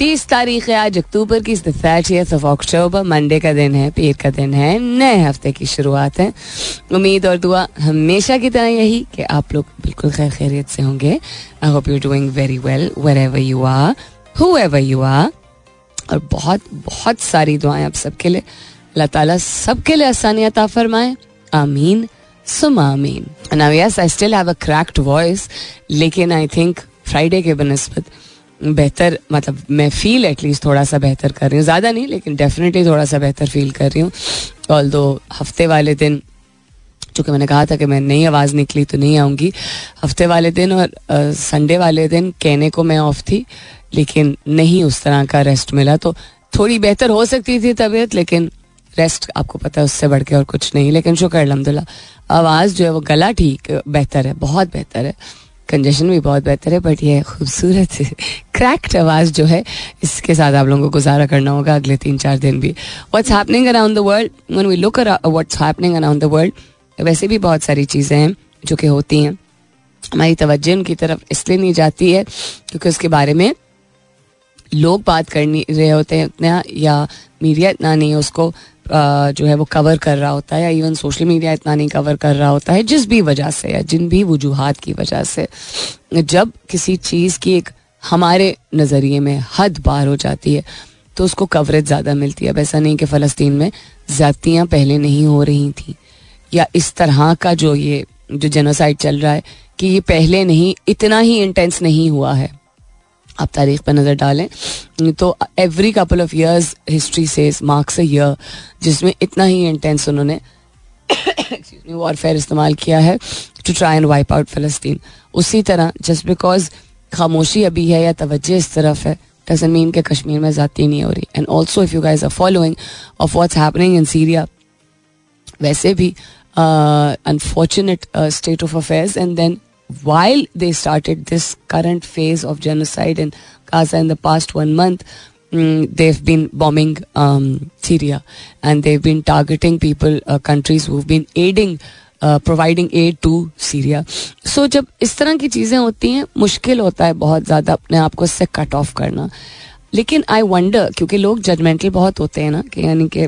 तीस तारीख है आज अक्टूबर की थर्टियथ ऑफ़ अक्टूबर मंडे का दिन है, पीर का दिन है, नए हफ़्ते की शुरुआत है। उम्मीद और दुआ हमेशा की तरह यही कि आप लोग बिल्कुल खैर खैरियत से होंगे। I hope you doing very well wherever you are whoever you are और बहुत बहुत सारी दुआएँ आप सबके लिए। अल्लाह ताला सबके लिए आसानियात फरमाए। आमीन, सुम आमीन। Now yes I still have a cracked voice लेकिन आई थिंक फ्राइडे के बनस्बत बेहतर मतलब मैं फील एटलीस्ट थोड़ा सा बेहतर कर रही हूँ। ज़्यादा नहीं, लेकिन डेफिनेटली थोड़ा सा बेहतर फील कर रही हूँ। ऑल दो हफ़्ते वाले दिन, चूँकि मैंने कहा था कि मैं नई आवाज़ निकली तो नहीं आऊँगी, हफ़्ते वाले दिन और संडे वाले दिन कहने को मैं ऑफ़ थी, लेकिन नहीं उस तरह का रेस्ट मिला। तो थोड़ी बेहतर हो सकती थी तबीयत, लेकिन रेस्ट आपको पता है उससे बढ़ के और कुछ नहीं। लेकिन शुक्र अलहमदिल्ला, आवाज़ जो है वो गला ठीक, बेहतर है, बहुत बेहतर है। कंजेशन भी बहुत बेहतर है बट ये खूबसूरत क्रैक्ड आवाज़ जो है, इसके साथ आप लोगों को गुजारा करना होगा अगले तीन चार दिन भी। What's happening around the world when we look what's happening around the world वैसे भी बहुत सारी चीज़ें हैं जो कि होती हैं। हमारी तवज्जो उनकी तरफ़ इसलिए नहीं जाती है क्योंकि उसके बारे में लोग बात करनी रहे होते हैं, इतना या मीडिया इतना नहीं उसको जो है वो कवर कर रहा होता है या इवन सोशल मीडिया इतना नहीं कवर कर रहा होता है, जिस भी वजह से या जिन भी वजूहत की वजह से, जब किसी चीज़ की एक हमारे नज़रिए में हद पार हो जाती है तो उसको कवरेज ज़्यादा मिलती है। अब ऐसा नहीं कि फ़लस्तीन में ज़्यादतियाँ पहले नहीं हो रही थी, या इस तरह का जो ये, जो जेनोसाइड चल रहा है, कि ये पहले नहीं, इतना ही इंटेंस नहीं हुआ है। आप तारीख पर नज़र डालें तो every couple of years history से मार्क्स अ ईयर जिसमें इतना ही इंटेंस उन्होंने वॉरफेयर इस्तेमाल किया है to try and wipe out फ़लस्तीन उसी तरह जस्ट बिकॉज़ खामोशी अभी है या तवज्जो इस तरफ़ है डजन मीन के कश्मीर में ज़ाती नहीं हो रही। And also if you guys are following of what's happening in Syria वैसे भी unfortunate state of affairs and then while they started this current phase of genocide in Gaza in the past one month they've have been bombing Syria and they've have been targeting people countries who been aiding providing aid to Syria so जब इस तरह की चीज़ें होती हैं, मुश्किल होता है बहुत ज़्यादा अपने आप को इससे कट ऑफ़ करना। लेकिन आई वंडर क्योंकि लोग जजमेंटल बहुत होते हैं ना, कि यानी कि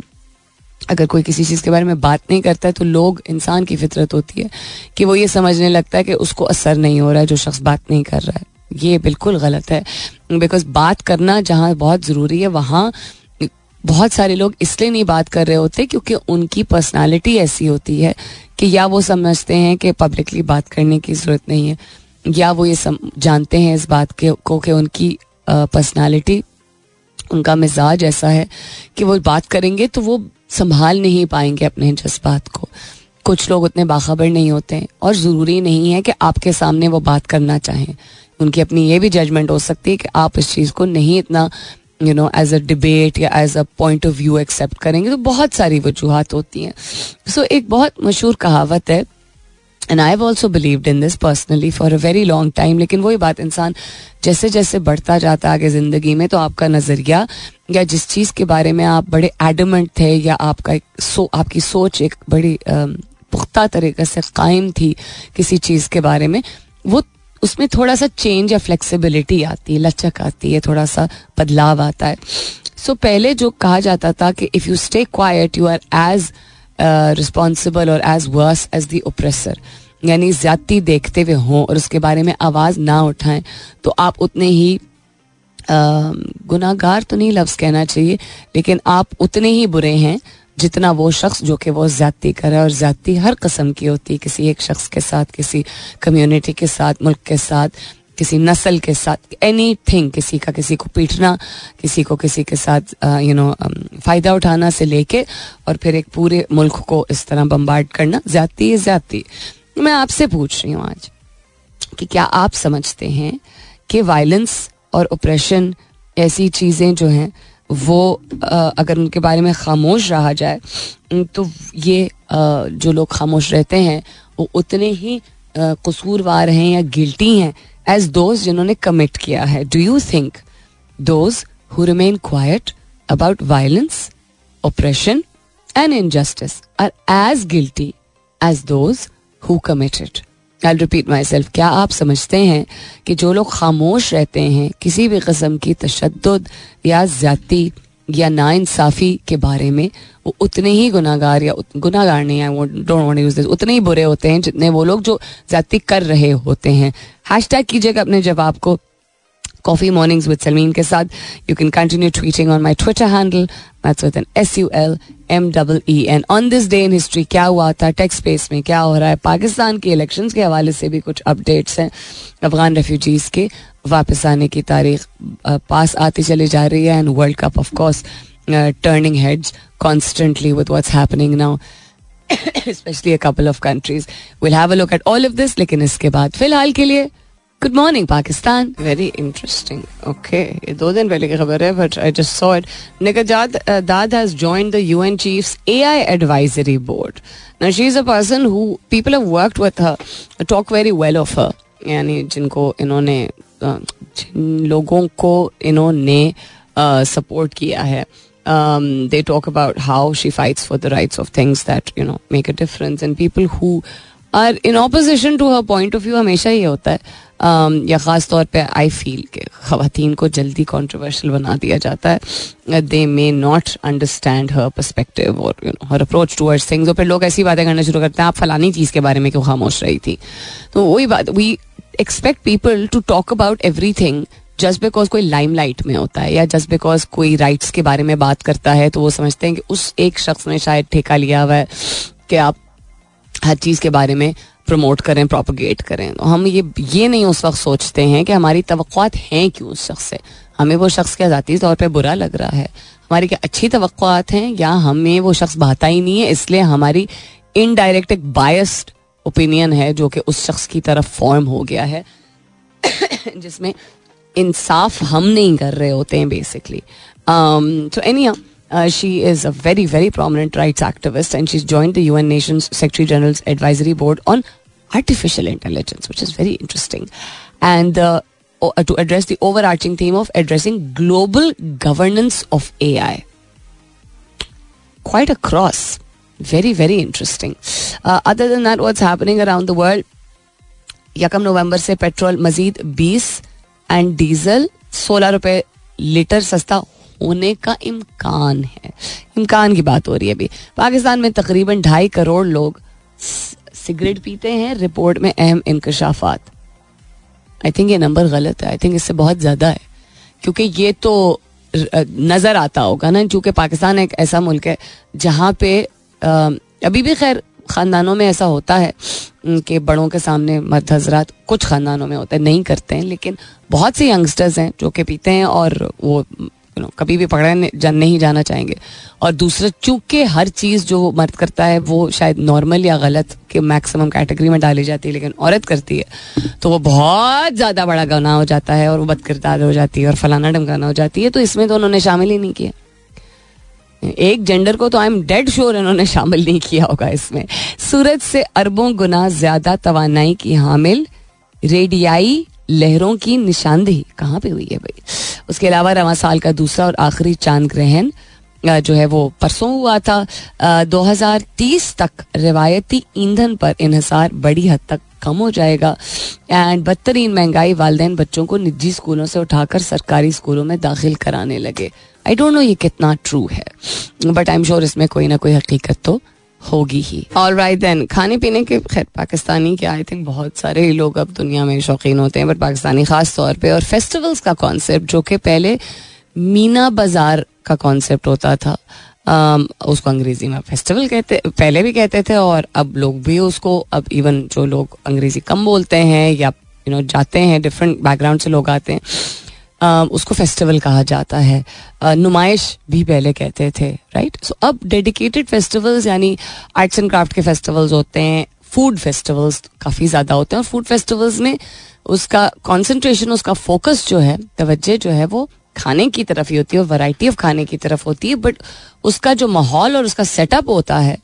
अगर कोई किसी चीज़ के बारे में बात नहीं करता है तो लोग इंसान की फितरत होती है कि वो ये समझने लगता है कि उसको असर नहीं हो रहा है जो शख्स बात नहीं कर रहा है। ये बिल्कुल गलत है। बिकॉज़ बात करना जहाँ बहुत ज़रूरी है वहाँ बहुत सारे लोग इसलिए नहीं बात कर रहे होते क्योंकि उनकी पर्सनालिटी ऐसी होती है कि या वो समझते हैं कि पब्लिकली बात करने की ज़रूरत नहीं है या वो ये सम, जानते हैं इस बात के को कि उनकी पर्सनालिटी उनका मिजाज ऐसा है कि वो बात करेंगे तो वो संभाल नहीं पाएँगे अपने जज्बात को। कुछ लोग उतने बाखबर नहीं होते हैं और ज़रूरी नहीं है कि आपके सामने वो बात करना चाहें। उनकी अपनी ये भी जजमेंट हो सकती है कि आप इस चीज़ को नहीं इतना you know as a debate या as a point of view accept करेंगे। तो बहुत सारी वजूहत होती हैं। सो so, एक बहुत मशहूर कहावत है and I have also believed in this personally for a very long time लेकिन वही बात इंसान जैसे जैसे बढ़ता जाता है आगे ज़िंदगी में तो आपका नज़रिया या जिस चीज़ के बारे में आप बड़े एडमेंट थे या आपका एक सो आपकी सोच एक बड़ी पुख्ता तरीके से कायम थी किसी चीज़ के बारे में वो उसमें थोड़ा सा चेंज या फ्लेक्सिबिलिटी आती है लचक आती है थोड़ा सा बदलाव आता है। सो so, पहले जो कहा जाता था कि if you stay quiet you are as responsible और as worse as the oppressor यानी ज्यादती देखते हुए हों और उसके बारे में आवाज़ ना उठाएँ तो आप उतने ही गुनागार तो नहीं लफ्ज़ कहना चाहिए, लेकिन आप उतने ही बुरे हैं जितना वो शख्स जो कि वो ज्यादती करे और ज्यादती हर कस्म की होती है, किसी एक शख्स के साथ, किसी कम्युनिटी के साथ, मुल्क के साथ किसी नस्ल के साथ एनी थिंग किसी का किसी को पीटना, किसी को किसी के साथ यू नो फ़ायदा उठाना से लेके और फिर एक पूरे मुल्क को इस तरह बम्बार्ड करना ज्यादती है ज्यादती मैं आपसे पूछ रही हूँ आज कि क्या आप समझते हैं कि वायलेंस और ऑपरेशन ऐसी चीज़ें जो हैं, वो अगर उनके बारे में खामोश रहा जाए तो ये जो लोग खामोश रहते हैं, वो उतने ही कसूरवार हैं या गिल्टी हैं एज दोज जिन्होंने कमिट किया है do you think those who remain quiet about violence oppression, and injustice are as guilty as those who committed. I'll repeat myself. क्या आप समझते हैं कि जो लोग खामोश रहते हैं, किसी भी कस्म की तशद या ज़्यादा या नाइंसाफ़ी के बारे में, वो उतने ही गुनागार या गुनागार नहीं है, वो डोंट वांट यूज़ दिस उतने ही बुरे होते हैं जितने वो लोग जो ज़्यादा कर रहे होते हैं हैश टैग कीजिएगा अपने जवाब को कॉफ़ी मॉर्निंग्स विद सलमीन के साथ। You can continue tweeting on my Twitter handle that's with N S U L M double E N on this day in history क्या हुआ था? टेक्स स्पेस में क्या हो रहा है? पाकिस्तान के इलेक्शन के हवाले से भी कुछ अपडेट्स हैं। अफगान रेफ्यूजीज के वापस आने की तारीख पास आती चली जा रही है। And World Cup of course turning heads constantly with what's happening now specially a couple of countries will have a look at all of this लेकिन इसके बाद फ़िलहाल के लिए good morning Pakistan. Very interesting okay ये दो दिन पहले की खबर है but I just saw it Nighat Dad has joined the UN chief's AI advisory board now she is a person who people have worked with talk very well of her यानी जिनको इन्होंने जिन लोगों को इन्होंने सपोर्ट किया है। Um, they talk about how she fights for the rights of things that you know make a difference. And people who are in opposition to her point of view हमेशा ये होता है Um, या ख़ास तौर पे आई फील के ख़वातीन को जल्दी कॉन्ट्रोवर्शियल बना दिया जाता है they may not understand her perspective और you know her approach towards things और फिर लोग ऐसी बातें करना शुरू करते हैं आप फलानी चीज़ के बारे में क्यों खामोश रही थी? तो वही बात we expect people to talk about everything just because कोई लाइमलाइट में होता है या जस्ट बिकॉज़ कोई राइट्स के बारे में बात करता है तो वो समझते हैं कि उस एक शख्स ने शायद ठेका लिया हुआ है कि आप हर चीज़ के बारे में प्रमोट करें प्रोपोगेट करें। तो हम ये ये नहीं उस वक्त सोचते हैं कि हमारी तवक़ात हैं क्यों उस शख्स से। हमें वो शख्स क्या ज़ाती तौर पर बुरा लग रहा है। हमारी क्या अच्छी तवक़ात हैं या हमें वो शख्स भाता ही नहीं है, इसलिए हमारी इनडायरेक्ट एक बायस्ड ओपिनियन है जो कि उस शख्स की तरफ़ फॉर्म हो गया है। जिसमें इंसाफ हम नहीं कर रहे होते हैं बेसिकली तो any Uh, she is a very, very prominent rights activist, and she's joined the UN Nations Secretary General's Advisory Board on artificial intelligence, which is very interesting. And uh, to address the overarching theme of addressing global governance of AI. Quite a cross. Very, very interesting. Uh, other than that, what's happening around the world? यकम नवंबर से petrol Majeed 20 and diesel 16 रुपए litre सस्ता होने का इम्कान है। इम्कान की बात हो रही है अभी। पाकिस्तान में तकरीबन ढाई करोड़ लोग सिगरेट पीते हैं। रिपोर्ट में अहम इंकशाफात। आई थिंक ये नंबर गलत है। आई थिंक इससे बहुत ज़्यादा है। क्योंकि ये तो नज़र आता होगा ना, क्योंकि पाकिस्तान एक ऐसा मुल्क है जहाँ पे अभी भी खैर ख़ानदानों में ऐसा होता है कि बड़ों के सामने मर्द हजरात कुछ ख़ानदानों में होता है नहीं करते हैं लेकिन बहुत से यंगस्टर्स हैं जो कि पीते हैं और वो यू नो कभी भी पकड़े जा, नहीं जाना चाहेंगे। और दूसरा चूँकि हर चीज़ जो मर्द करता है वो शायद नॉर्मल या गलत के मैक्सिमम कैटेगरी में डाली जाती है लेकिन औरत करती है तो वो बहुत ज़्यादा बड़ा गना हो जाता है और वो बदकिरदार हो जाती है और फलाना ढमकाना हो जाती है तो इसमें तो उन्होंने शामिल ही नहीं किया। एक जेंडर को तो आई एम डेड श्योर इन्होंने शामिल नहीं किया होगा इसमें। सूरज से अरबों गुना ज़्यादा तवानाई की हामिल रेडियाई लहरों की निशानदेही। कहाँ पे हुई है भाई? उसके अलावा रवा साल का दूसरा और आखिरी चाँद ग्रहण जो है वो परसों हुआ था। दो हज़ार तीस तक रिवायती ईंधन पर इन्हसार बड़ी हद तक कम हो जाएगा। एंड बदतरीन महँगाई वालदेन बच्चों को निजी स्कूलों से उठाकर सरकारी स्कूलों में दाखिल कराने लगे। आई डोंट नो ये कितना ट्रू है बट आई एम श्योर इसमें कोई ना कोई हकीकत तो होगी ही। ऑल राइट देन खाने पीने के खैर पाकिस्तानी के आई थिंक बहुत सारे ही लोग अब दुनिया में शौकीन होते हैं बट पाकिस्तानी खास तौर पे और फेस्टिवल्स का कॉन्सेप्ट जो कि पहले मीना बाज़ार का कॉन्सेप्ट होता था Um, उसको अंग्रेज़ी में फेस्टिवल कहते पहले भी कहते थे और अब लोग भी उसको अब इवन जो लोग अंग्रेज़ी कम बोलते हैं या यू you नो know, जाते हैं डिफरेंट बैकग्राउंड से लोग आते हैं उसको फेस्टिवल कहा जाता है। नुमाइश भी पहले कहते थे राइट सो अब डेडिकेटेड फेस्टिवल्स यानी आर्ट्स एंड क्राफ्ट के फेस्टिवल्स होते हैं फ़ूड फेस्टिवल्स काफ़ी ज़्यादा होते हैं और फ़ूड फेस्टिवल्स में उसका कॉन्सेंट्रेशन उसका फोकस जो है, तवज्जो जो है वो खाने की तरफ़ ही होती है और वैरायटी ऑफ़ खाने की तरफ़ होती है बट उसका जो माहौल और उसका सेटअप होता है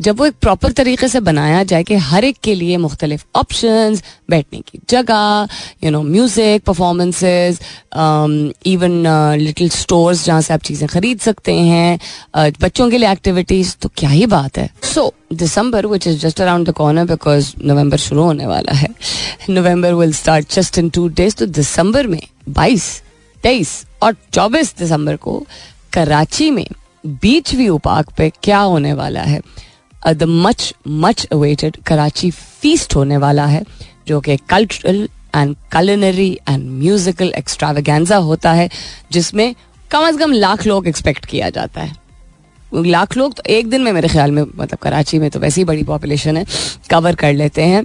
जब वो एक प्रॉपर तरीके से बनाया जाए कि हर एक के लिए मुख्तलिफ़ ऑप्शन बैठने की जगह you know music performances even little stores जहाँ से आप चीज़ें खरीद सकते हैं uh, बच्चों के लिए एक्टिविटीज़ तो क्या ही बात है। So December which is just around the corner because November शुरू होने वाला है November will start just in two days तो दिसंबर में बाईस तेईस और चौबीस दिसंबर को कराची में बीच व्यू पार्क पे क्या होने वाला है? The much much awaited Karachi Feast होने वाला है, जो कि cultural and culinary and musical extravaganza होता है, जिसमें कम अज कम लाख लोग एक्सपेक्ट किया जाता है। लाख लोग तो एक दिन में मेरे ख्याल में मतलब कराची में तो वैसी बड़ी पॉपुलेशन है कवर कर लेते हैं।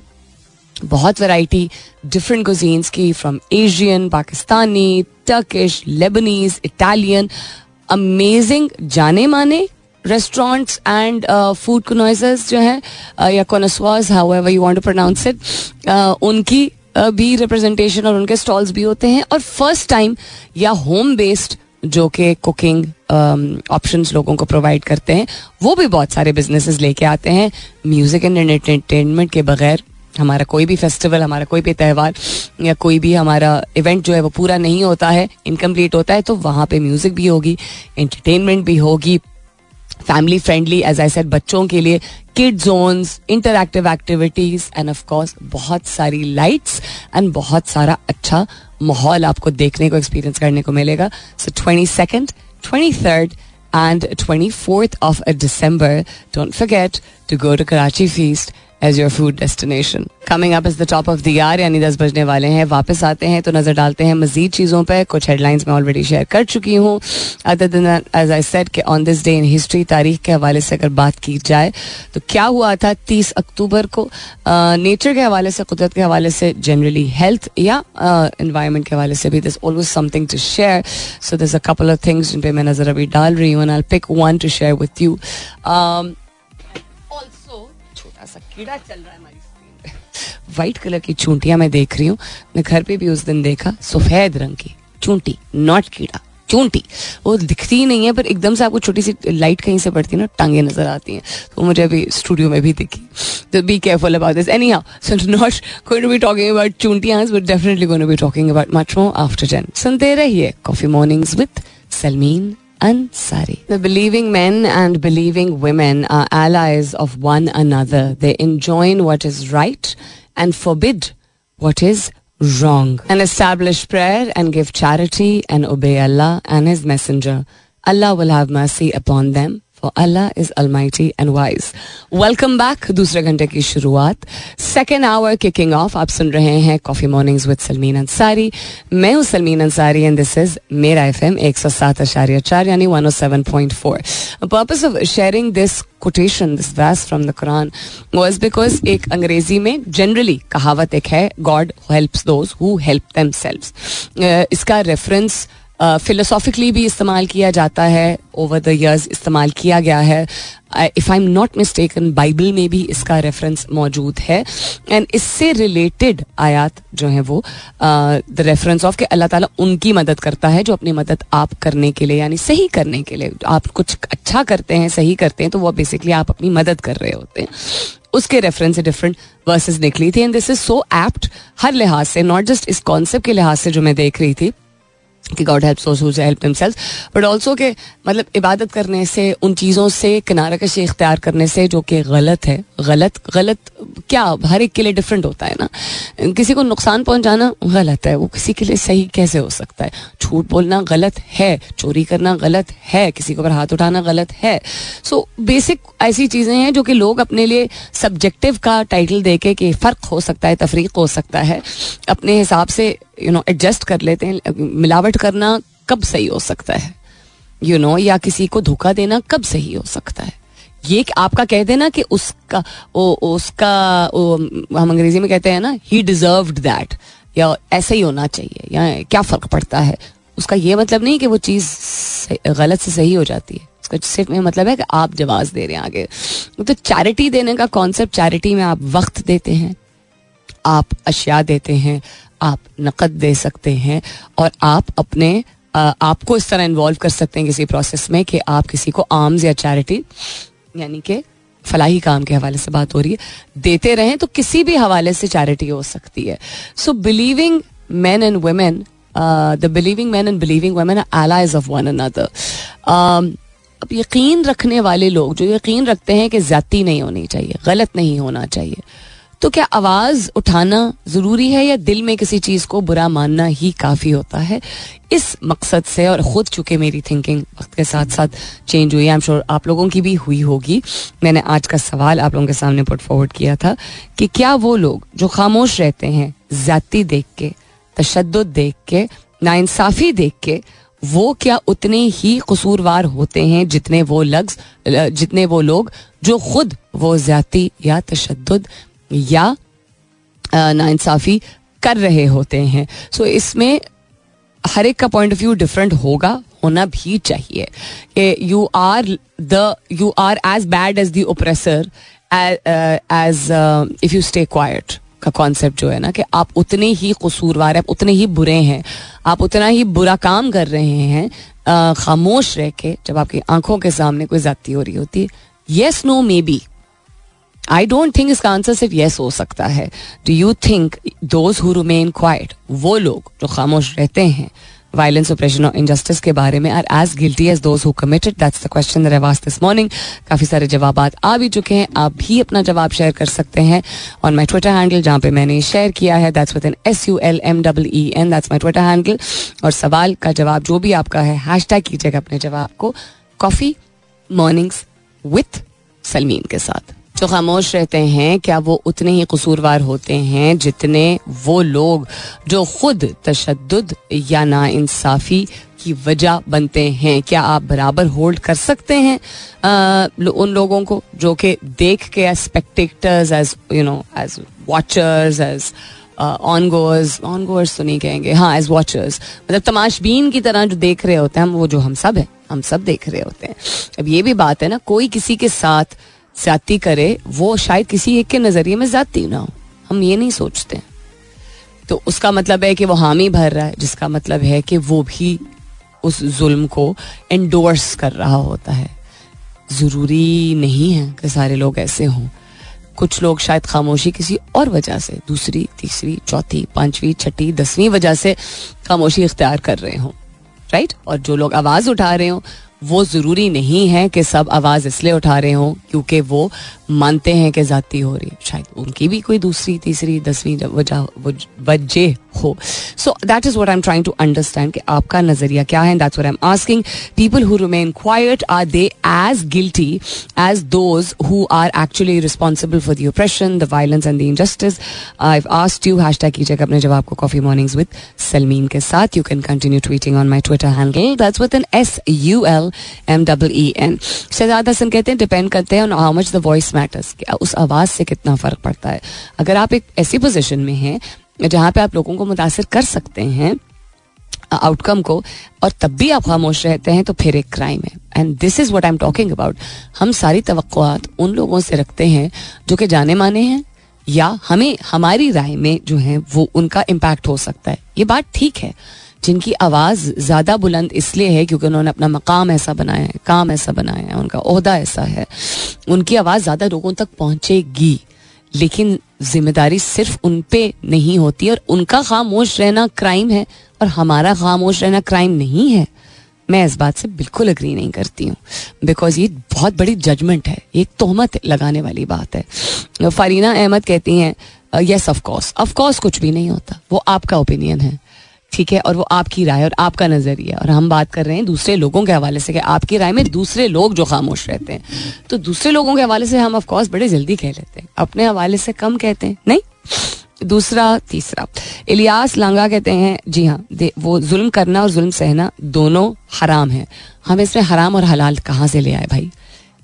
बहुत वैरायटी डिफरेंट कुजीन्स की from Asian Pakistani Turkish Lebanese Italian amazing जाने माने रेस्टोरेंट्स एंड फ़ूड कनोइजर्स जो है uh, या कोनसवाज however you want to pronounce it उनकी uh, भी रिप्रेजेंटेशन और उनके स्टॉल्स भी होते हैं। और फ़र्स्ट टाइम या होम बेस्ड जो कि कुकिंग ऑप्शंस um, लोगों को प्रोवाइड करते हैं वो भी बहुत सारे बिजनेसेस लेके आते हैं। म्यूज़िक एंड एंटरटेनमेंट के बगैर हमारा कोई भी फेस्टिवल हमारा कोई भी त्यौहार या कोई भी हमारा इवेंट जो है वो पूरा नहीं होता है इनकम्प्लीट होता है तो वहाँ पे म्यूज़िक भी होगी एंटरटेनमेंट भी होगी family friendly as I said बच्चों के लिए kid zones interactive activities and of course बहुत सारी लाइट्स एंड बहुत सारा अच्छा माहौल आपको देखने को एक्सपीरियंस करने को मिलेगा। So twenty second twenty third and twenty fourth of December don't forget to go to Karachi Feast as your food destination coming up is the top of the hour यानी दस बजने वाले हैं। वापस आते हैं तो नज़र डालते हैं मजीद चीज़ों पर कुछ हेडलाइंस मैं ऑलरेडी शेयर कर चुकी हूँ। अदर दिन एज आई सेड कि on this day in history तारीख के हवाले से अगर बात की जाए तो क्या हुआ था तीस अक्टूबर को? नेचर के हवाले से, कुदरत के हवाले से जनरली हेल्थ या इन्वायरमेंट के हवाले से भी this always something to share so this a couple of things जिन पे मैं नज़र अभी डाल रही हूँ I pick one to share with you सा कीड़ा चल रहा है हमारी व्हाइट कलर की चूंटियाँ मैं देख रही हूँ। मैं घर पे भी उस दिन देखा सफ़ेद रंग की चूंटी नॉट कीड़ा चूंटी। वो दिखती ही नहीं है पर एकदम से आपको छोटी सी लाइट कहीं से पड़ती है ना टांगे नज़र आती हैं। तो मुझे अभी स्टूडियो में भी दिखी। तो be careful about this anyhow so not going to be talking about चूंटियाँ but definitely going to be talking about much more after ten सुनते रहिए Coffee Mornings with Salmeen Ansari. The believing men and believing women are allies of one another. They enjoin what is right and forbid what is wrong. And establish prayer and give charity and obey Allah and His Messenger. Allah will have mercy upon them Allah is almighty and wise welcome back दूसरे घंटे की शुरुआत. Second hour kicking of आप सुन रहे हैं Coffee Mornings with Salmeen Ansari मैं हूँ Salmeen Ansari and this is मेरा एफ़ एम एक सौ सात आशार्य चार, यानी one O seven point four purpose of sharing this quotation this was from the Quran was because एक अंग्रेज़ी में जनरली कहावत एक है God helps those who help themselves इसका रेफरेंस फिलोसॉफिकली भी इस्तेमाल किया जाता है ओवर द ईयर्स इस्तेमाल किया गया है। If I am not mistaken Bible में भी इसका रेफरेंस मौजूद है। एंड इससे रिलेटेड आयात जो है वो द रेफरेंस ऑफ़ के अल्लाह ताला उनकी मदद करता है, जो अपनी मदद आप करने के लिए, यानी सही करने के लिए। आप कुछ अच्छा करते हैं, सही करते हैं तो वो बेसिकली आप अपनी मदद कर रहे होते हैं। उसके रेफरेंस से डिफरेंट वर्सेस निकली थी। And this is so apt हर लिहाज से नॉट जस्ट इस कॉन्सेप्ट के लिहाज से जो मैं देख रही थी कि God help help himself but also के मतलब इबादत करने से उन चीज़ों से किनारा कशी इख्तियार करने से जो कि गलत है गलत गलत क्या हर एक के लिए डिफरेंट होता है ना? किसी को नुकसान पहुंचाना गलत है वो किसी के लिए सही कैसे हो सकता है? झूठ बोलना गलत है चोरी करना गलत है किसी के ऊपर हाथ उठाना गलत है। सो so, बेसिक ऐसी चीज़ें हैं जो कि लोग अपने लिए सब्जेक्टिव का टाइटल दे के कि फ़र्क हो सकता है तफरीक हो सकता है अपने हिसाब से यू नो एडजस्ट कर लेते हैं मिलावट करना कब सही हो सकता है? यू you नो know, या किसी को धोखा देना कब सही हो सकता है? ये आपका कह देना कि उसका ओ, उसका ओ, हम अंग्रेज़ी में कहते हैं ना ही डिजर्व दैट या ऐसा ही होना चाहिए या क्या फ़र्क पड़ता है? उसका ये मतलब नहीं कि वो चीज़ गलत से सही हो जाती है। उसका सिर्फ़ ये मतलब है कि आप जवाब दे रहे हैं आगे। तो चैरिटी देने का कॉन्सेप्ट चैरिटी में आप वक्त देते हैं आप अशिया देते हैं आप नकद दे सकते हैं और आप अपने आपको इस तरह इन्वॉल्व कर सकते हैं किसी प्रोसेस में कि आप किसी को आर्म्स या चैरिटी यानी कि फलाही काम के हवाले से बात हो रही है, देते रहें तो किसी भी हवाले से चैरिटी हो सकती है। So believing men and women the believing men and believing women allies of one another अब यकीन रखने वाले लोग, जो यकीन रखते हैं कि ज़्यादा नहीं होनी चाहिए, गलत नहीं होना चाहिए। तो क्या आवाज़ उठाना ज़रूरी है या दिल में किसी चीज़ को बुरा मानना ही काफ़ी होता है? इस मकसद से और खुद चूँकि मेरी थिंकिंग वक्त के साथ साथ चेंज हुई आई एम श्योर आप लोगों की भी हुई होगी। मैंने आज का सवाल आप लोगों के सामने पुट फॉरवर्ड किया था कि क्या वो लोग जो खामोश रहते हैं ज़्यादा देख के तशद देख के, नाइंसाफी देख के, वो क्या उतने ही कसूरवार होते हैं जितने वो लग्स जितने वो लोग जो खुद वो ज़्यादा या तशद या नाइंसाफ़ी कर रहे होते हैं। सो so, इसमें हर एक का पॉइंट ऑफ़ व्यू डिफरेंट होगा होना भी चाहिए। You are the you are as bad as the oppressor as if you stay quiet का कॉन्सेप्ट जो है ना कि आप उतने ही कसूरवार हैं उतने ही बुरे हैं आप उतना ही बुरा काम कर रहे हैं खामोश रह के जब आपकी आँखों के सामने कोई जाती हो रही होती है yes no maybe I don't think इसका आंसर सिर्फ़ येस हो सकता है। Do you think those who remain quiet वो लोग जो खामोश रहते हैं वायलेंस ऑपरेशन और इनजस्टिस के बारे में are as guilty as those who committed that's the question this morning काफ़ी सारे जवाब आ भी चुके हैं। आप भी अपना जवाब शेयर कर सकते हैं ऑन माई ट्विटर हैंडल जहाँ पे मैंने शेयर किया है। That's with N S U L M double E N that's my Twitter handle और सवाल का जवाब जो भी आपका है हैश टैग कीजिएगा अपने जवाब को कॉफ़ी मॉर्निंग्स विथ सलमीन के साथ। जो खामोश रहते हैं क्या वो उतने ही कसूरवार होते हैं जितने वो लोग जो खुद तशद या ना इंसाफी की वजह बनते हैं? क्या आप बराबर होल्ड कर सकते हैं आ, उन लोगों को जो कि देख के as spectators as you know as watchers as on goers on goers तो नहीं कहेंगे हाँ एज वॉचर्स मतलब तमाशबीन की तरह जो देख रहे होते हैं हम वो जो हम सब है हम सब देख रहे होते हैं। अब ये भी बात है ना कोई किसी के साथ ज़्यादा करे, वो शायद किसी एक के नज़रिए में ज़्यादा ना हो। हम ये नहीं सोचते। तो उसका मतलब है कि वो हामी भर रहा है, जिसका मतलब है कि वो भी उस जुल्म को एंडोर्स कर रहा होता है। ज़रूरी नहीं है कि सारे लोग ऐसे हों। कुछ लोग शायद खामोशी किसी और वजह से, दूसरी, तीसरी, चौथी, पांचवी, छठी, दसवीं वजह से खामोशी इख्तियार कर रहे हों। राइट और जो लोग आवाज़ उठा रहे हों वो ज़रूरी नहीं है कि सब आवाज़ इसलिए उठा रहे हों क्योंकि वो मानते हैं कि ज़ाती हो रही, शायद उनकी भी कोई दूसरी, तीसरी, दसवीं वजह वजह हो। So that is what I am trying to understand कि आपका नज़रिया क्या है that's what I am asking people who remain quiet are they as guilty as those who are actually responsible for the operation the violence and the injustice I asked you hashtag कीजिएगा अपने जवाब को coffee Mornings with Salmeen के साथ. You can continue tweeting on my Twitter handle that's with N S U L M double E N Shahzad Hasan कहते हैं depend करते हैं how much the voice matters उस आवाज़ से कितना फ़र्क पड़ता है। अगर आप एक ऐसी पोजिशन में हैं, जहाँ पे आप लोगों को मुतासर कर सकते हैं आउटकम को, और तब भी आप खामोश रहते हैं तो फिर एक क्राइम है। And this is what I am talking about हम सारी तो उन लोगों से रखते हैं, जो कि जाने माने हैं, या हमें, हमारी राय में जो है, वो उनका इम्पैक्ट हो सकता है। ये बात ठीक है। जिनकी आवाज़ ज़्यादा बुलंद इसलिए है क्योंकि उन्होंने अपना मकाम ऐसा बनाया है, काम ऐसा बनाया है, उनका अहदा ऐसा है। उनकी आवाज़ ज़्यादा लोगों तक पहुँचेगी, लेकिन ज़िम्मेदारी सिर्फ़ उन पे नहीं होती और उनका खामोश रहना क्राइम है और हमारा खामोश रहना क्राइम नहीं है। मैं इस बात से बिल्कुल अग्री नहीं करती हूँ बिकॉज़ ये बहुत बड़ी जजमेंट है एक तोहमत लगाने वाली बात है। फरीना अहमद कहती हैं yes of course of course कुछ भी नहीं होता, वो आपका ओपिनियन है। ठीक है, और वो आपकी राय और आपका नज़रिया और हम बात कर रहे हैं दूसरे लोगों के हवाले से कि आपकी राय में दूसरे लोग जो खामोश रहते हैं तो दूसरे लोगों के हवाले से हम ऑफकोर्स बड़े जल्दी कह लेते हैं। अपने हवाले से कम कहते हैं, नहीं? दूसरा, तीसरा। इलियास लांगा कहते हैं, जी हाँ वो जुल्म करना और जुल्म सहना दोनों हराम है। हम इसमें हराम और हलाल कहाँ से ले आए भाई?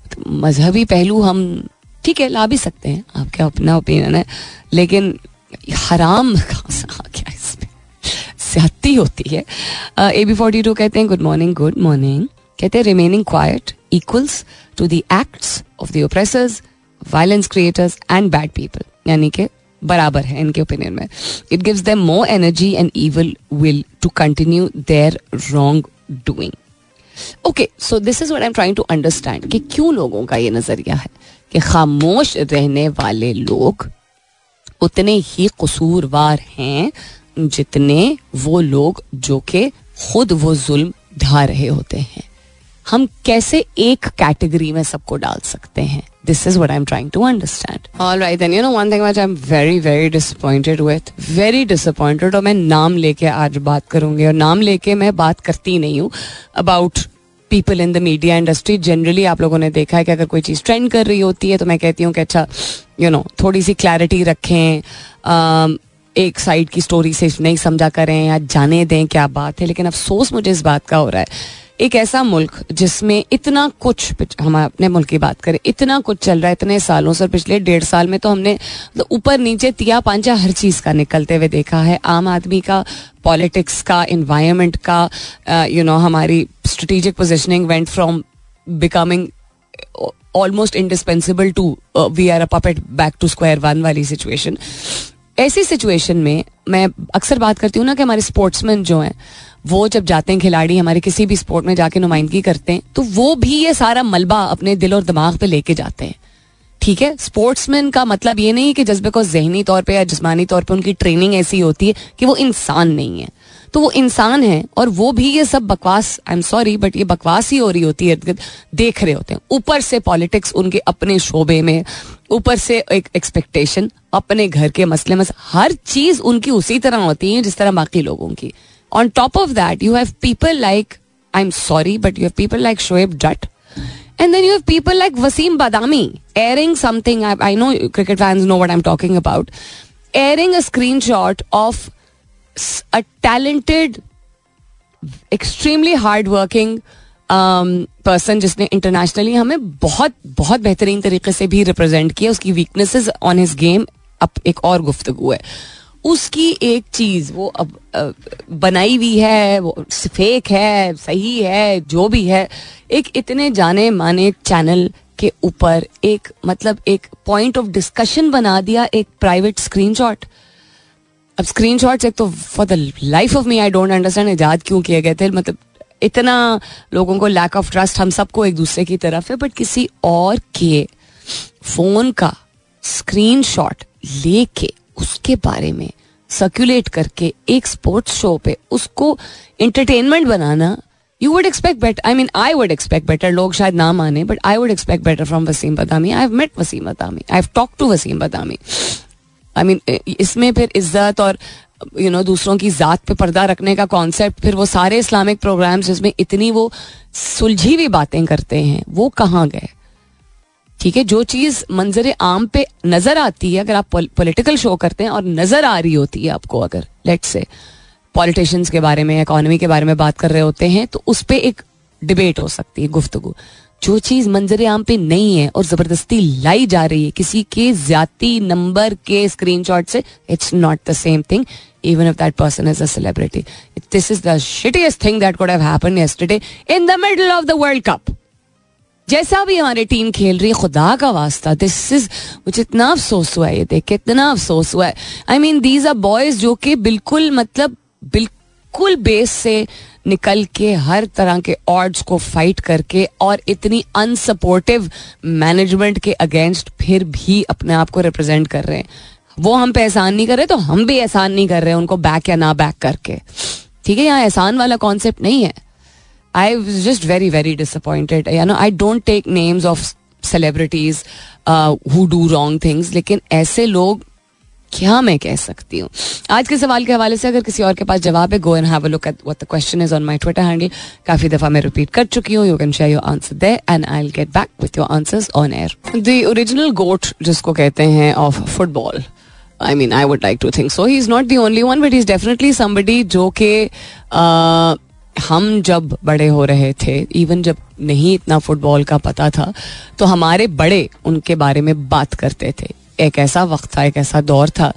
तो मजहबी पहलू हम, ठीक है, ला भी सकते हैं। आपका अपना ओपिनियन है, लेकिन हराम कहाँ से आ गया? ज्यादती होती है। ए बी फोर्टी टू कहते हैं गुड मॉर्निंग गुड मॉर्निंग कहते हैं remaining quite equals to the acts of the oppressors violence creators and bad people यानी कि बराबर है इनके ओपिनियन में। It gives them more energy and evil will to continue their wrong doing okay so this is what I am trying to understand कि क्यों लोगों का ये नज़रिया है? कि खामोश रहने वाले लोग उतने ही कसूरवार हैं जितने वो लोग जो कि खुद वो जुल्म ढा रहे होते हैं। हम कैसे एक कैटेगरी में सबको डाल सकते हैं? This is what I am trying to understand all right then you know one thing I am very very disappointed with very disappointed और मैं नाम लेके आज बात करूँगी और नाम लेके मैं बात करती नहीं हूँ about people in the media industry generally आप लोगों ने देखा है कि अगर कोई चीज़ ट्रेंड कर रही होती है तो मैं कहती हूँ कि अच्छा यू you नो know, थोड़ी सी क्लैरिटी रखें। Um, एक साइड की स्टोरी से नहीं समझा करें या जाने दें क्या बात है, लेकिन अफसोस मुझे इस बात का हो रहा है। एक ऐसा मुल्क जिसमें इतना कुछ हम अपने मुल्क की बात करें, इतना कुछ चल रहा है, इतने सालों से पिछले डेढ़ साल में तो हमने ऊपर तो नीचे तिया पांचा हर चीज़ का निकलते हुए देखा है। आम आदमी का पॉलिटिक्स का इन्वायरमेंट का यू नो हमारी strategic positioning went from becoming almost indispensable to we are a puppet back to square one वाली सिचुएशन ऐसी सिचुएशन में मैं अक्सर बात करती हूँ ना कि हमारे स्पोर्ट्समैन जो हैं, वो जब जाते हैं खिलाड़ी, हमारे किसी भी स्पोर्ट में जाके नुमाइंदगी करते हैं तो वो भी ये सारा मलबा अपने दिल और दिमाग पे लेके जाते हैं। ठीक है? स्पोर्ट्समैन का मतलब ये नहीं कि जज्बे को जहनी तौर पे या जिसमानी तौर पे उनकी ट्रेनिंग ऐसी होती है कि वो इंसान नहीं है। तो वो इंसान है और वो भी ये सब बकवास आई एम सॉरी बट ये बकवास ही हो रही होती है, देख रहे होते हैं। ऊपर से पॉलिटिक्स उनके अपने शोबे में ऊपर से एक एक्सपेक्टेशन अपने घर के मसले मसले हर चीज़ उनकी उसी तरह होती है, जिस तरह बाकी लोगों की। On top of that you have people like I am sorry but you have people like Shoaib dot and then you have people like Wasim Badami airing something I know cricket fans know what I am talking about airing a screenshot of a talented extremely hard working person um, जिसने internationally हमें बहुत बहुत बेहतरीन तरीके से भी represent किया उसकी वीकनेसेस ऑन हिज गेम अब एक और गुफ्तगु है। उसकी एक चीज़ वो अब बनाई हुई है वो फेक है सही है जो भी है एक इतने जाने माने चैनल के ऊपर एक मतलब एक पॉइंट ऑफ़ डिस्कशन बना दिया एक प्राइवेट स्क्रीनशॉट अब स्क्रीन शॉट्स एक तो for the life of me I don't understand ईजाद क्यों किए गए थे? मतलब इतना लोगों को लैक ऑफ़ ट्रस्ट हम सबको एक दूसरे की तरफ़ है बट किसी और के फ़ोन का स्क्रीन शॉट लेके उसके बारे में सर्कुलेट करके एक स्पोर्ट्स शो पे उसको entertainment banana you would expect better I mean I would expect better लोग शायद ना माने but I would expect better from Wasim Badami. I have met Wasim Badami. I have talk to Wasim Badami. I mean इसमें फिर इज़्ज़त और you you know know, दूसरों की जात पे पर्दा रखने का कॉन्सेप्ट फिर वो सारे इस्लामिक प्रोग्राम्स जिसमें इतनी वो सुलझी हुई बातें करते हैं वो कहाँ गए? ठीक है जो चीज़ मंजर आम पे नज़र आती है अगर आप पॉलिटिकल शो करते हैं और नज़र आ रही होती है आपको अगर लेट से पॉलिटिशियंस के बारे में इकोनॉमी के बारे में बात कर रहे होते हैं तो उस पर एक डिबेट हो सकती है गुफ्तगु। जो चीज़ मंजर आम पे नहीं है और ज़बरदस्ती लाई जा रही है किसी के ज़्यादा नंबर के स्क्रीनशॉट से it's not the same thing even if that person is a celebrity this is the shittiest thing that could have happened yesterday in the middle of the world cup जैसा भी हमारी team खेल रही है, खुदा का वास्ता दिस इज़ मुझे इतना अफसोस हुआ है ये देख के, इतना अफसोस हुआ है। I mean these are boys जो कि बिल्कुल मतलब बिल्कुल बेस से निकल के, हर तरह के ऑर्ड्स को फाइट करके और इतनी अनसपोर्टिव मैनेजमेंट के अगेंस्ट फिर भी अपने आप को रिप्रेजेंट कर रहे हैं। वो हम पे एहसान नहीं कर रहे तो हम भी एहसान नहीं कर रहे उनको बैक या ना बैक करके। ठीक है, यहाँ एहसान वाला कॉन्सेप्ट नहीं है। I was just very very disappointed no I don't take names of celebrities who do wrong things लेकिन ऐसे लोग, क्या मैं कह सकती हूँ? आज के सवाल के हवाले से अगर किसी और के पास जवाब है go and have a look at what the question is on my Twitter handle काफ़ी दफ़ा मैं रिपीट कर चुकी हूँ you can share your answer there and I will get back with your answers on air the original goat जिसको कहते हैं of football I mean I would like to think so he is not the only one but is definitely somebody जो कि हम जब बड़े हो रहे थे इवन जब नहीं इतना फुटबॉल का पता था तो हमारे बड़े उनके बारे में बात करते थे। एक ऐसा वक्त था एक ऐसा दौर था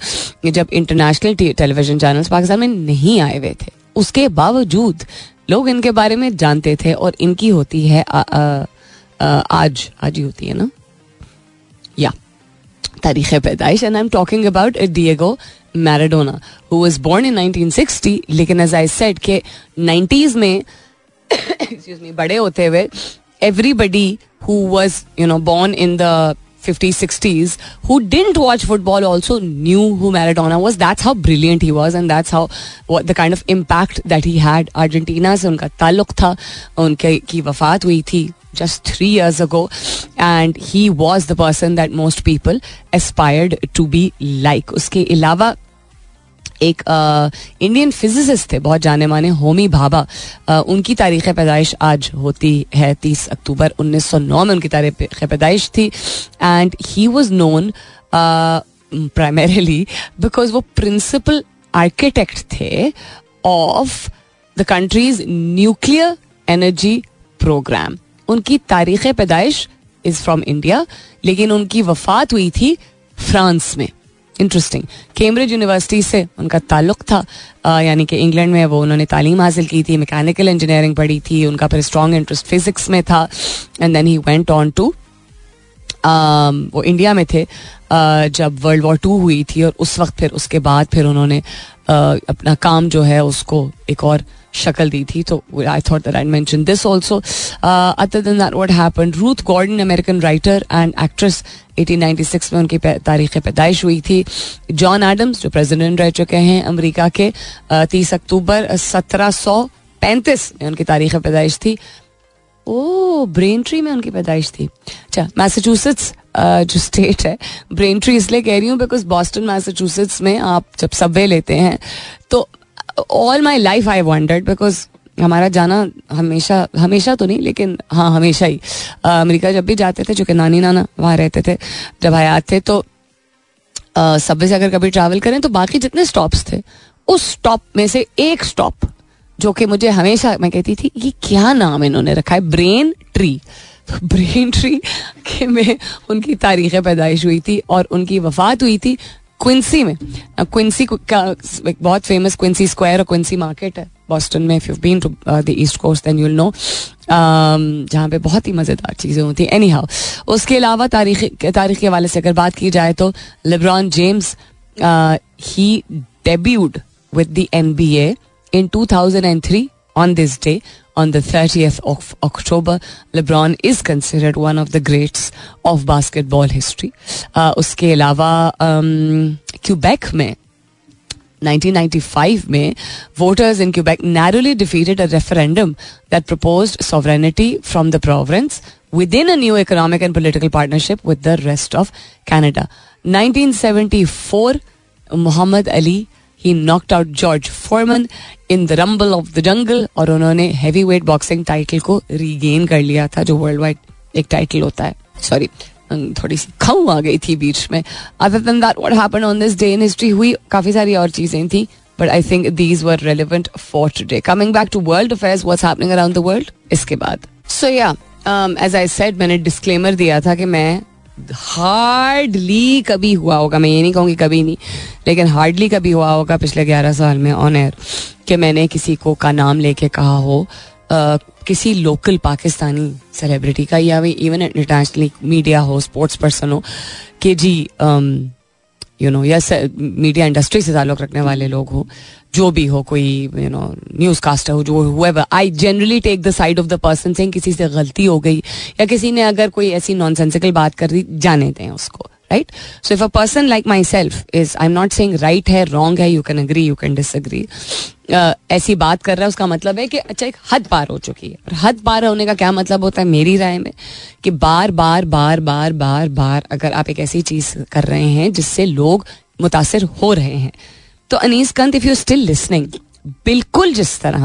जब इंटरनेशनल टेलीविज़न चैनल्स पाकिस्तान में नहीं आए हुए थे। उसके बावजूद लोग इनके बारे में जानते थे और इनकी होती है आ, आ, आ, आज आज ही होती है ना? तारीख पैदाइश and I am talking about Diego Maradona who was born in 1960 लेकिन एज आई सेड के 90s में एक्सक्यूज मी बड़े होते हुए everybody who was you know born in the 50s 60s who didn't watch football also knew who Maradona was that's how brilliant he was and that's how what the kind of impact that he had Argentina से उनका ताल्लुक था उनके की वफात हुई थी just three years ago and he was the person that most people aspired to be like उसके अलावा एक इंडियन फिजिसिस्ट थे, बहुत जाने माने होमी भाभा। उनकी तारीख पैदाइश आज होती है तीस अक्टूबर 1909 में उनकी तारीख पैदाइश थी। And he was known primarily because वो प्रिंसिपल आर्किटेक्ट थे of the country's nuclear energy programme उनकी तारीख पैदाइश इज़ फ्रॉम इंडिया लेकिन उनकी वफात हुई थी फ्रांस में। इंटरेस्टिंग कैम्ब्रिज यूनिवर्सिटी से उनका ताल्लुक था। यानी कि इंग्लैंड में वो उन्होंने तालीम हासिल की थी मैकेनिकल इंजीनियरिंग पढ़ी थी, उनका फिर स्ट्रॉन्ग इंटरेस्ट फिजिक्स में था and then he went on to वो इंडिया में थे जब वर्ल्ड वॉर टू हुई थी और उस वक्त फिर उसके बाद फिर उन्होंने अपना काम जो है उसको एक और शक्ल दी थी तो I thought that I mention this also other than that what happened Ruth Gordon American writer and actress 1896 में उनकी तारीख पैदाइश हुई थी। जॉन एडम्स जो प्रेसिडेंट रह चुके हैं अमेरिका के तीस अक्टूबर सत्रह सौ पैंतीस में उनकी तारीख पैदाइश थी। ओ ब्रेन ट्री में उनकी पैदाइश थी। अच्छा मैसेचूसेट्स जो स्टेट है ब्रेन ट्री इसलिए कह रही हूँ बिकॉज़ बॉस्टन मैसेचूसेट्स में आप जब सबवे लेते हैं तो all my life I wanted because हमारा जाना हमेशा हमेशा तो नहीं, लेकिन हाँ हमेशा ही। अमेरिका जब भी जाते थे, चूँकि नानी नाना वहाँ रहते थे, जब हयात थे तो सबवे से अगर कभी ट्रैवल करें तो बाकी जितने स्टॉप्स थे, उस स्टॉप में से एक स्टॉप जो कि मुझे हमेशा, मैं कहती थी, ये क्या नाम इन्होंने रखा है? ब्रेन ट्री ब्रेन ट्री के में उनकी तारीख पैदाइश हुई थी और उनकी वफात हुई थी। क्विंसी में। क्विंसी का एक बहुत फ़ेमस क्विंसी स्क्वायर और क्विंसी मार्केट है बॉस्टन में if you been to the east coast then you'll know जहाँ पे बहुत ही मज़ेदार चीज़ें होती हैं। एनी हाउ उसके अलावा तारीख तारीख के हवाले से अगर बात की जाए तो LeBron James he debuted with the N B A in two thousand and three On this day on the 30th of October. LeBron is considered one of the greats of basketball history. Uh, उसके अलावा Quebec um, में 1995 में voters in Quebec narrowly defeated a referendum that proposed sovereignty from the province within a new economic and political partnership with the rest of Canada. 1974 Muhammad Ali he knocked out George Foreman in the rumble of the jungle और उन्होंने heavyweight boxing title को regain कर लिया था, जो world wide एक title होता है। सॉरी थोड़ी सी खाऊ आ गई थी बीच में। Other than that what happened on this day in history हुई काफ़ी सारी और चीज़ें थी but I think these were relevant for today coming back to world affairs what's happening around the world इसके बाद। So yeah as I said मैंने disclaimer दिया था कि मैं हार्डली कभी हुआ होगा। मैं ये नहीं कहूँगी कभी नहीं, लेकिन हार्डली कभी हुआ होगा पिछले ग्यारह साल में ऑन एयर कि मैंने किसी को का नाम लेके कहा हो किसी लोकल पाकिस्तानी सेलिब्रिटी का या इवन इंटरनेशनली मीडिया हो स्पोर्ट्स पर्सन हो, कि जी यू नो या मीडिया इंडस्ट्री से ताल्लुक रखने वाले लोग हो जो भी हो, कोई यू नो न्यूज़ कास्टर हो, जो I generally take the side of the person से किसी से गलती हो गई, या किसी ने अगर कोई ऐसी नॉन सेंसिकल बात कर दी, जाने दें उसको right so if a person like myself is I am not saying right है रॉन्ग है you can agree you can disagree ऐसी बात कर रहा है, उसका मतलब है कि अच्छा एक हद पार हो चुकी है। और हद पार होने का क्या मतलब होता है मेरी राय में? कि बार बार बार बार बार बार अगर आप एक ऐसी चीज़ कर रहे हैं जिससे लोग मुतासर हो रहे हैं तो अनीस कंत इफ़ यू स्टिल लिसनिंग बिल्कुल जिस तरह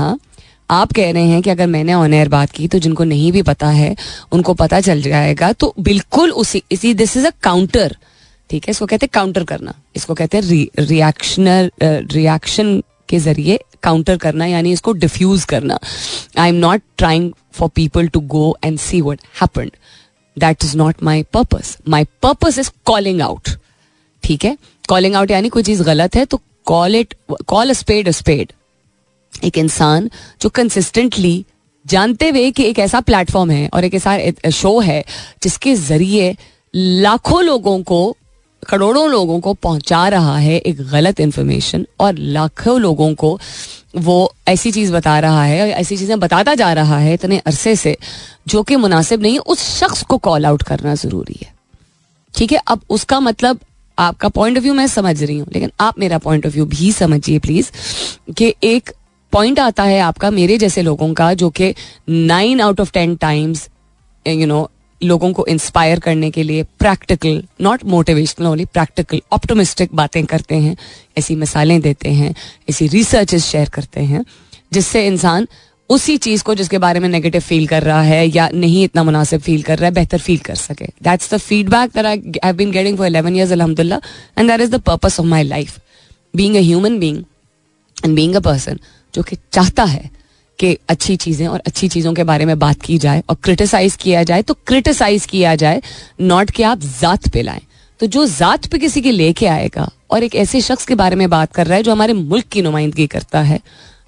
आप कह रहे हैं कि अगर मैंने ऑन एयर बात की तो जिनको नहीं भी पता है, उनको पता चल जाएगा तो बिल्कुल उसी, इसी दिस इज़ अ काउंटर ठीक है? इसको कहते हैं काउंटर करना। इसको कहते हैं रिएक्शनर रिएक्शन के ज़रिए काउंटर करना, यानी इसको डिफ्यूज करना। I am not trying for people to go and see what happened that is not my purpose my purpose is calling out ठीक है? कॉलिंग आउट यानी कोई चीज़ गलत है तो call it call a spade a spade एक इंसान जो कंसिस्टेंटली जानते हुए कि एक ऐसा प्लेटफॉर्म है और एक ऐसा शो है जिसके ज़रिए लाखों लोगों को, करोड़ों लोगों को पहुँचा रहा है एक गलत इंफॉर्मेशन और लाखों लोगों को वो ऐसी चीज़ बता रहा है ऐसी चीज़ें बताता जा रहा है इतने अरसे से जो कि मुनासिब नहीं, उस शख्स को कॉल आउट करना ज़रूरी है। ठीक है? अब उसका मतलब आपका पॉइंट ऑफ़ व्यू मैं समझ रही हूँ, लेकिन आप मेरा पॉइंट ऑफ़ व्यू भी समझिए प्लीज़ कि एक पॉइंट आता है आपका मेरे जैसे लोगों का, जो कि nine out of ten times you know लोगों को इंस्पायर करने के लिए practical not motivational only practical optimistic बातें करते हैं, ऐसी मिसालें देते हैं, ऐसी रिसर्च शेयर करते हैं, जिससे इंसान उसी चीज़ को जिसके बारे में नेगेटिव फील कर रहा है या नहीं इतना मुनासिब फील कर रहा है, बेहतर फील कर सके। That's the feedback that I have been getting for 11 years अल्हम्दुलिल्लाह and that is the purpose of my life being a human being and being a person जो कि चाहता है कि अच्छी चीज़ें और अच्छी चीज़ों के बारे में बात की जाए और क्रिटिसाइज किया जाए तो क्रिटिसाइज किया जाए नॉट कि आप जात पे लाएँ। तो जो जात पे किसी के लेके आएगा और एक ऐसे शख्स के बारे में बात कर रहा है जो हमारे मुल्क की नुमाइंदगी करता है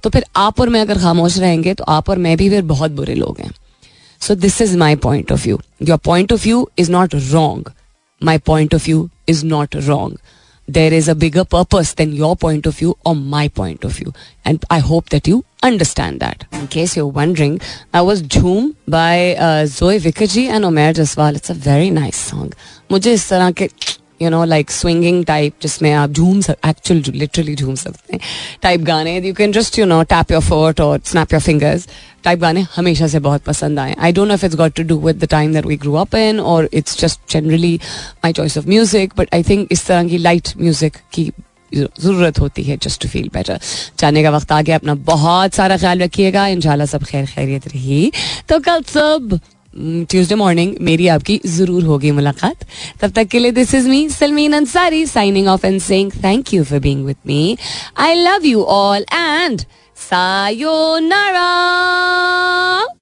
तो फिर आप और मैं अगर खामोश रहेंगे तो आप और मैं भी फिर बहुत बुरे लोग हैं। So this is my point of view your point of view is not wrong my point of view is not wrong there is a bigger purpose than your point of view और my point of view and I hope that you understand that in case you wondering I was Jhoom by Zoe Viccaji and Umair Jaswal it's a very nice song मुझे इस तरह के you know like swinging type जिसमें आप झूम सक actual literally झूम सकते हैं। टाइप गाने you can just you know tap your foot और स्नैप योर फिंगर्स टाइप गाने हमेशा से बहुत पसंद आए। I don't know if it's got to do with the time that we grow up in और it's just generally my choice of music but I think इस तरह की लाइट म्यूज़िक की ज़रूरत होती है जस्ट टू फील बेटर जाने का वक्त आ गया। अपना बहुत सारा ख्याल रखिएगा। इन सब खैर खैरियत रही। तो कल सब ट्यूसडे मॉर्निंग मेरी आपकी ज़रूर होगी मुलाकात। तब तक के लिए this is me Salmeen Ansari signing off and sing thank you for being with me I love you all and sayonara